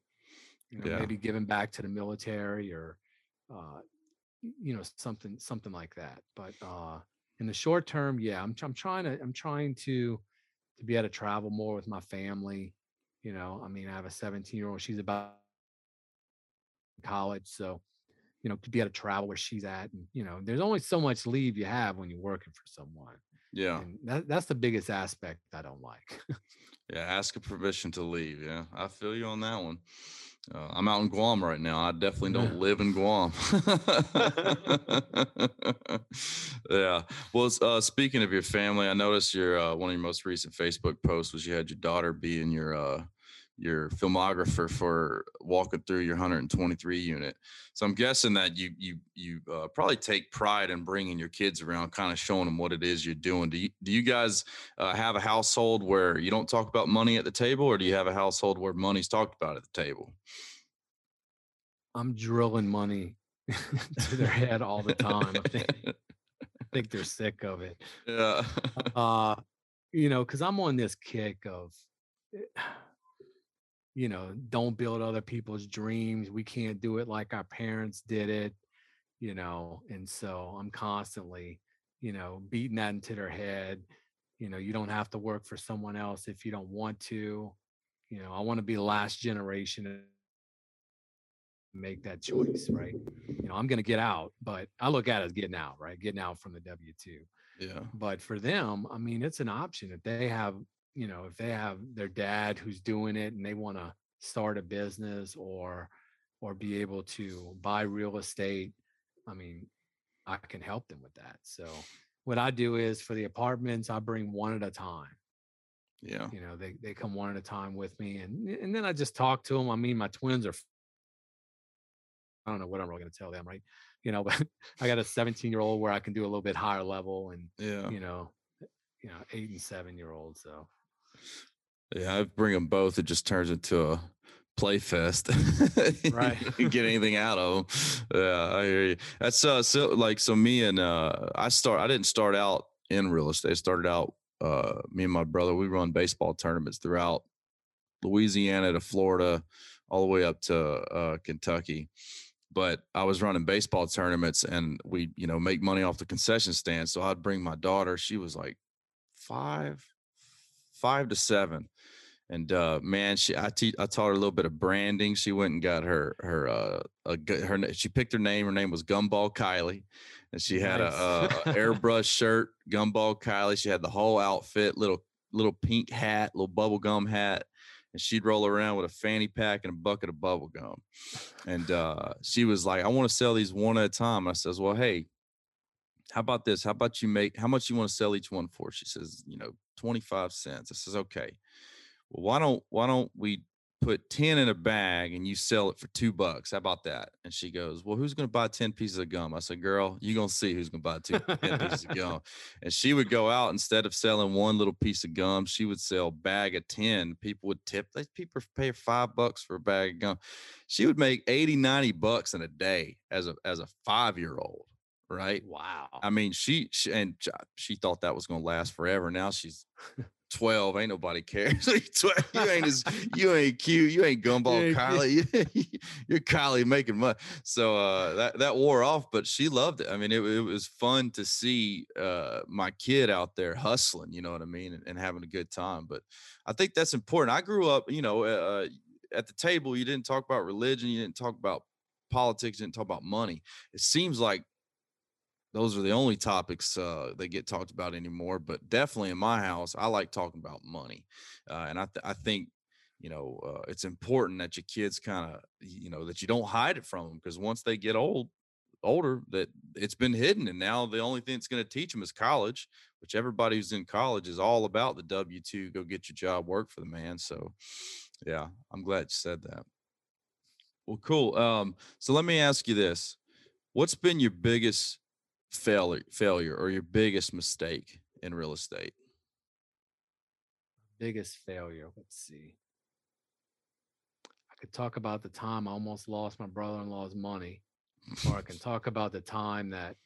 you know Yeah. maybe giving back to the military or uh you know something something like that but uh in the short term yeah i'm, I'm trying to i'm trying to to be able to travel more with my family You know, I mean, I have a 17 year old. She's about college, so you know, to be able to travel where she's at, and you know, there's only so much leave you have when you're working for someone. Yeah. And that, that's the biggest aspect I don't like. Yeah. Ask a permission to leave. Yeah. I feel you on that one. Uh, I'm out in Guam right now. I definitely don't live in Guam. yeah. Well, uh, speaking of your family, I noticed your uh, one of your most recent Facebook posts was you had your daughter be in your uh, your filmographer for walking through your 123 unit. So I'm guessing that you you you uh, probably take pride in bringing your kids around, kind of showing them what it is you're doing. Do you do you guys uh, have a household where you don't talk about money at the table, or do you have a household where money's talked about at the table? I'm drilling money to their head all the time. I think, I think they're sick of it. yeah. Uh, you know, because I'm on this kick of, eh, you know, don't build other people's dreams. We can't do it like our parents did it, you know, and so I'm constantly, you know, beating that into their head. You know, you don't have to work for someone else if you don't want to. You know, I want to be the last generation to make that choice, right? You know, I'm going to get out, but I look at it as getting out, right? Getting out from the W 2 yeah. but for them i mean it's an option if they have you know if they have their dad who's doing it and they want to start a business or or be able to buy real estate i mean i can help them with that so what i do is for the apartments i bring one at a time Yeah. you know they, they come one at a time with me and and then i just talk to them i mean my twins are i don't know what i'm really going to tell them right you know but i got a 17 year old where i can do a little bit higher level and Yeah. you know, you know, eight and seven year olds. So Yeah. I bring them both. It just turns into a play fest. Right. Get anything out of them. Yeah. I hear you. That's uh, so like, so me and, uh, I start, I didn't start out in real estate. I started out, uh, me and my brother, we run baseball tournaments throughout Louisiana to Florida, all the way up to uh, Kentucky. But I was running baseball tournaments, and we, you know, make money off the concession stand. So I'd bring my daughter. She was like five, five to seven, and uh, man, she I te- I taught her a little bit of branding. She went and got her her uh a, her she picked her name. Her name was Gumball Kylie, and she had Nice. a, a, a airbrush shirt, Gumball Kylie. She had the whole outfit, little little pink hat, little bubble gum hat, and she'd roll around with a fanny pack and a bucket of bubble gum. And uh, she was like, "I want to sell these one at a time." I says, "Well, hey, how about this? How about you make how much you want to sell each one for?" She says, "You know, twenty five cents." I says, "Okay. Well, why don't why don't we put ten in a bag and you sell it for two bucks? How about that?" And she goes, "Well, who's going to buy ten pieces of gum?" I said, "Girl, you gonna see who's going to buy two 10 pieces of gum." And she would go out instead of selling one little piece of gum, she would sell bag of 10. People would tip. They people pay five bucks for a bag of gum. She would make 80, 90 bucks in a day as a as a five year old, right? wow. I mean, she, she and she thought that was gonna last forever. Now she's 12. Ain't nobody cares. you ain't as you ain't cute. You ain't gumball Kylie. You're Kylie making money. So uh that that wore off, but she loved it. I mean, it, it was fun to see uh my kid out there hustling, you know what I mean, and, and having a good time. But I think that's important. I grew up, you know, uh at the table, you didn't talk about religion, you didn't talk about politics, you didn't talk about money. It seems like those are the only topics uh, that get talked about anymore. But definitely in my house, I like talking about money, uh, and I th- I think you know uh, it's important that your kids kind of you know that you don't hide it from them because once they get old older that it's been hidden and now the only thing that's going to teach them is college which everybody who's in college is all about the w2 go get your job work for the man so yeah i'm glad you said that well cool um so let me ask you this what's been your biggest failure failure or your biggest mistake in real estate Biggest failure. Let's see. I could talk about the time I almost lost my brother in law's money, or I can talk about the time that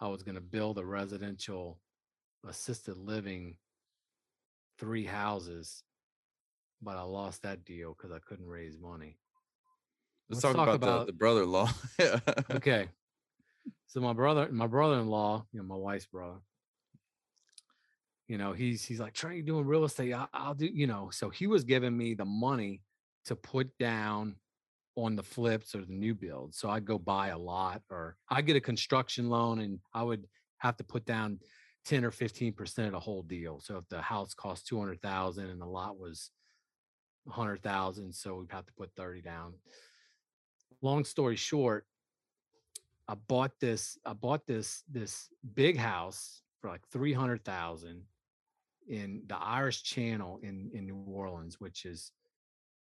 I was going to build a residential assisted living three houses, but I lost that deal because I couldn't raise money. let's, Let's talk, talk about, about- the, the brother-in-law okay. So my brother, my brother-in-law, you know, my wife's brother, you know, he's he's like, you doing real estate? I, I'll do, you know. So he was giving me the money to put down on the flips or the new builds. So I'd go buy a lot or I get a construction loan and I would have to put down 10 or 15% of the whole deal. So if the house cost 200,000 and the lot was 100,000, so we'd have to put 30 down. Long story short, I bought this I bought this this big house for like 300,000 in the Irish Channel in in New Orleans, which is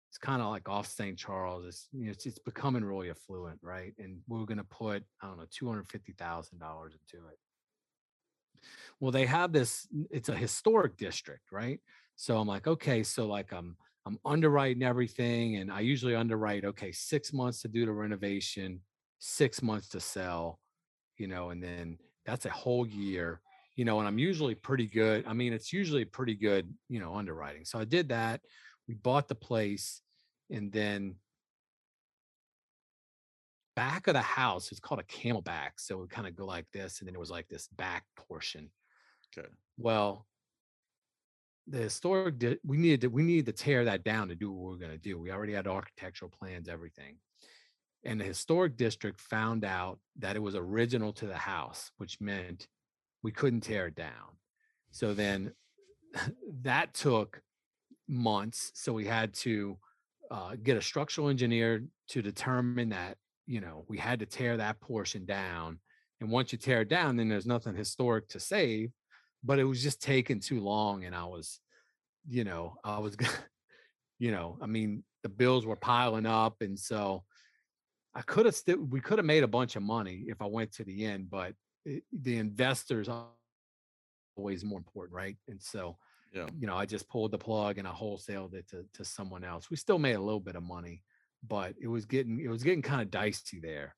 it's kind of like off St. Charles. It's you know it's, it's becoming really affluent, right? And we are going to put I don't know two hundred fifty thousand dollars into it. Well, they have this. It's a historic district, right? So I'm like, okay, so like I'm I'm underwriting everything, and I usually underwrite okay six months to do the renovation, six months to sell, you know, and then that's a whole year, you know, and I'm usually pretty good. I mean, it's usually pretty good, you know, underwriting. So I did that we bought the place and then back of the house it's called a camelback so it would kind of go like this and then it was like this back portion okay well the historic di- we needed to we needed to tear that down to do what we are going to do we already had architectural plans everything and the historic district found out that it was original to the house which meant we couldn't tear it down so then that took months. So we had to uh, get a structural engineer to determine that, you know, we had to tear that portion down. And once you tear it down, then there's nothing historic to save. But it was just taking too long. And I was, you know, I was, you know, I mean, the bills were piling up. And so I could have still, we could have made a bunch of money if I went to the end, but it, the investors are always more important, right? And so yeah. You know, I just pulled the plug and I wholesaled it to to someone else. We still made a little bit of money, but it was getting it was getting kind of dicey there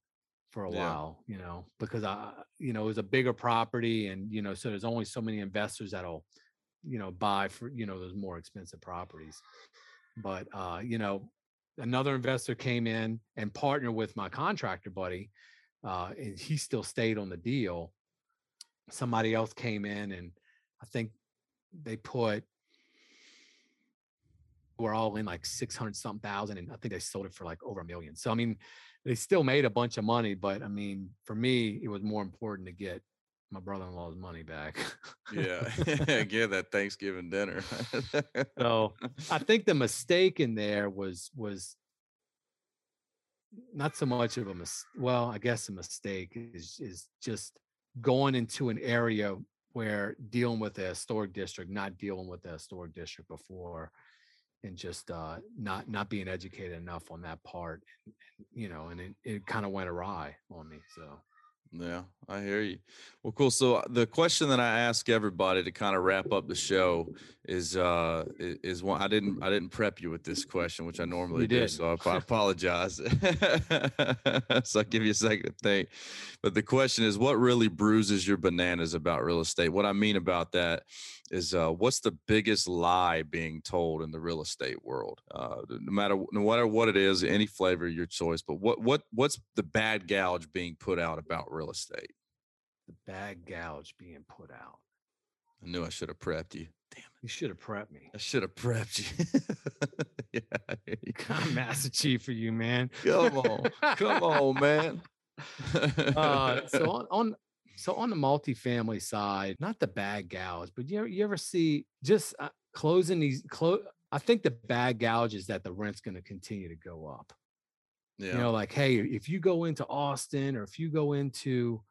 for a yeah. while, you know, because I you know, it was a bigger property and you know, so there's only so many investors that'll you know buy for you know those more expensive properties. But uh, you know, another investor came in and partnered with my contractor buddy, uh, and he still stayed on the deal. Somebody else came in and I think they put we're all in like 600 something thousand and i think they sold it for like over a million so i mean they still made a bunch of money but i mean for me it was more important to get my brother-in-law's money back yeah get that thanksgiving dinner so i think the mistake in there was was not so much of a mis- well i guess a mistake is is just going into an area where dealing with a historic district, not dealing with the historic district before, and just uh, not not being educated enough on that part, you know, and it, it kind of went awry on me. So yeah, I hear you. Well, cool. So uh, the question that I ask everybody to kind of wrap up the show is uh is one I didn't I didn't prep you with this question, which I normally do. So I, I apologize. so I'll give you a second to think. But the question is, what really bruises your bananas about real estate? What I mean about that is uh, what's the biggest lie being told in the real estate world? Uh, no matter no matter what it is, any flavor your choice. But what what what's the bad gouge being put out about real estate? The bad gouge being put out. I knew I should have prepped you. Damn it! You should have prepped me. I should have prepped you. yeah, I'm Master Chief for you, man. Come on, come on, man. uh, so on, on so on the multifamily side, not the bad gouge, but you ever, you ever see just uh, closing these close? I think the bad gouge is that the rent's going to continue to go up. Yeah. You know, like hey, if you go into Austin or if you go into,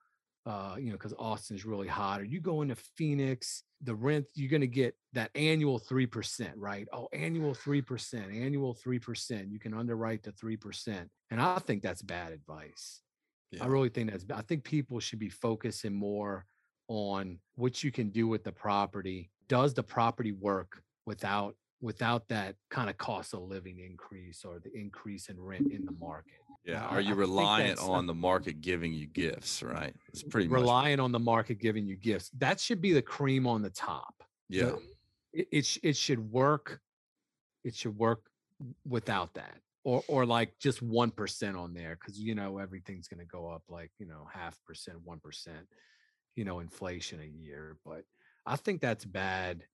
uh, you know, because Austin's really hot, or you go into Phoenix, the rent you're going to get that annual three percent, right? Oh, annual three percent, annual three percent. You can underwrite to three percent, and I think that's bad advice. Yeah. I really think that's, I think people should be focusing more on what you can do with the property. Does the property work without without that kind of cost of living increase or the increase in rent in the market? Yeah. Are you I reliant on the market giving you gifts? Right. It's pretty reliant on the market giving you gifts. That should be the cream on the top. Yeah. It, it, it should work. It should work without that or or like just one percent on there because you know everything's going to go up like you know half percent, one percent, you know, inflation a year. But I think that's bad.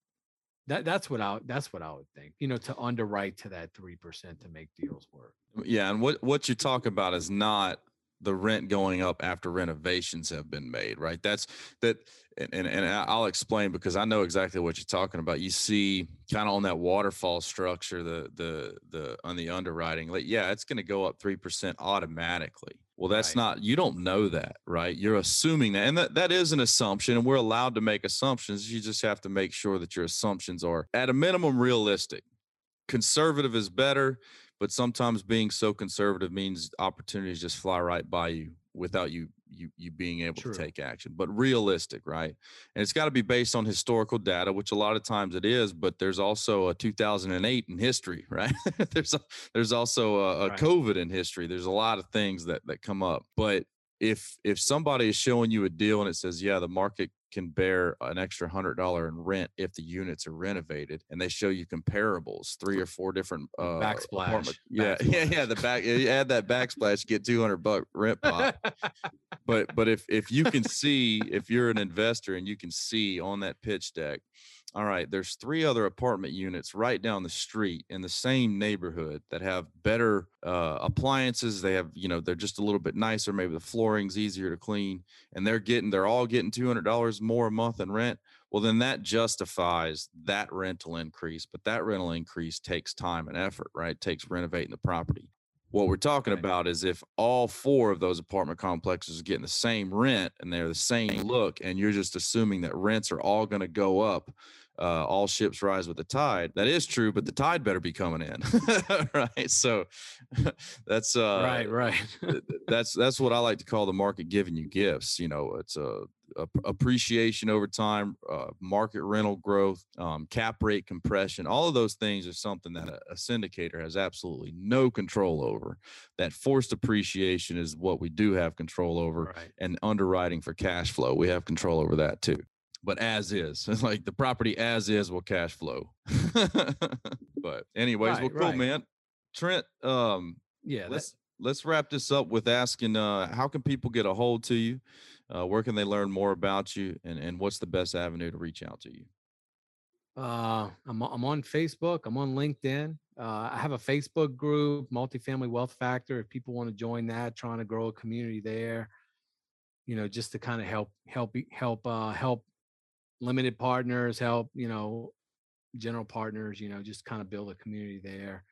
That that's what I that's what I would think. You know, to underwrite to that three percent to make deals work. Yeah, and what what you talk about is not the rent going up after renovations have been made, right? That's that, and and, and I'll explain because I know exactly what you're talking about. You see, kind of on that waterfall structure, the the the on the underwriting, like yeah, it's going to go up three percent automatically. Well, that's right. not, you don't know that, right? You're assuming that. And that, that is an assumption, and we're allowed to make assumptions. You just have to make sure that your assumptions are at a minimum realistic. Conservative is better, but sometimes being so conservative means opportunities just fly right by you without you you you being able True. to take action but realistic right and it's got to be based on historical data which a lot of times it is but there's also a 2008 in history right there's a, there's also a, a right. covid in history there's a lot of things that that come up but if if somebody is showing you a deal and it says yeah the market can bear an extra hundred dollar in rent if the units are renovated and they show you comparables three or four different uh backsplash yeah backsplash. yeah yeah the back you add that backsplash get 200 buck rent pop but but if if you can see if you're an investor and you can see on that pitch deck all right, there's three other apartment units right down the street in the same neighborhood that have better uh, appliances. They have, you know, they're just a little bit nicer. Maybe the flooring's easier to clean, and they're getting, they're all getting two hundred dollars more a month in rent. Well, then that justifies that rental increase. But that rental increase takes time and effort, right? It takes renovating the property. What we're talking about is if all four of those apartment complexes are getting the same rent and they're the same look, and you're just assuming that rents are all going to go up uh, all ships rise with the tide. That is true, but the tide better be coming in, right? So that's uh, right, right. that's that's what I like to call the market giving you gifts. You know, it's a, a appreciation over time, uh, market rental growth, um, cap rate compression. All of those things are something that a, a syndicator has absolutely no control over. That forced appreciation is what we do have control over, right. and underwriting for cash flow, we have control over that too but as is. It's like the property as is will cash flow. but anyways, right, well, cool, right. man. Trent, um, yeah, let's let's wrap this up with asking uh how can people get a hold to you? Uh, where can they learn more about you and, and what's the best avenue to reach out to you? Uh, I'm, I'm on Facebook. I'm on LinkedIn. Uh, I have a Facebook group, Multifamily Wealth Factor. If people want to join that, trying to grow a community there, you know, just to kind of help, help, help, uh, help limited partners help you know general partners you know just kind of build a community there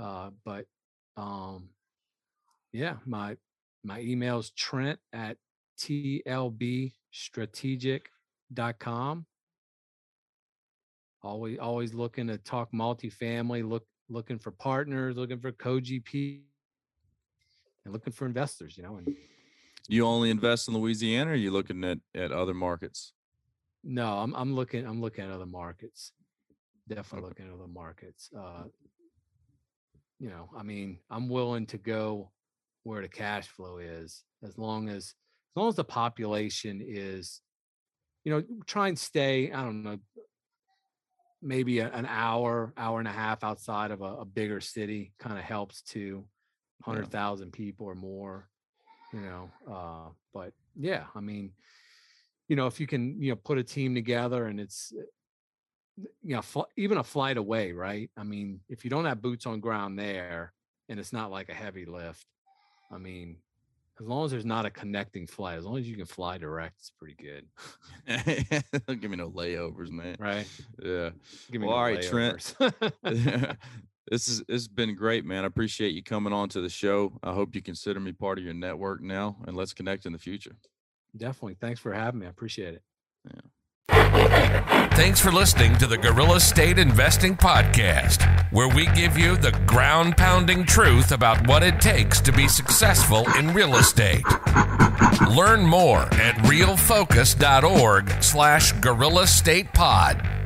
uh but um yeah my my email's trent at tlbstrategic.com always always looking to talk multifamily look looking for partners looking for co-gp and looking for investors you know and you only invest in louisiana or are you looking at at other markets no, I'm I'm looking I'm looking at other markets. Definitely looking at other markets. Uh, you know, I mean, I'm willing to go where the cash flow is as long as as long as the population is, you know, try and stay, I don't know, maybe a, an hour, hour and a half outside of a, a bigger city kind of helps to hundred thousand yeah. people or more, you know. Uh, but yeah, I mean, you know, if you can, you know, put a team together and it's, eh, you know, fl- even a flight away, right? I mean, if you don't have boots on ground there and it's not like a heavy lift, I mean, as long as there's not a connecting flight, as long as you can fly direct, it's pretty good. Don't give me no layovers, man. Right? Yeah. Give me well, no all right, layovers. Trent. this is this has been great, man. I appreciate you coming on to the show. I hope you consider me part of your network now, and let's connect in the future. Definitely. Thanks for having me. I appreciate it. Yeah. Thanks for listening to the Guerrilla State Investing Podcast, where we give you the ground pounding truth about what it takes to be successful in real estate. Learn more at realfocus.org slash guerrilla state pod.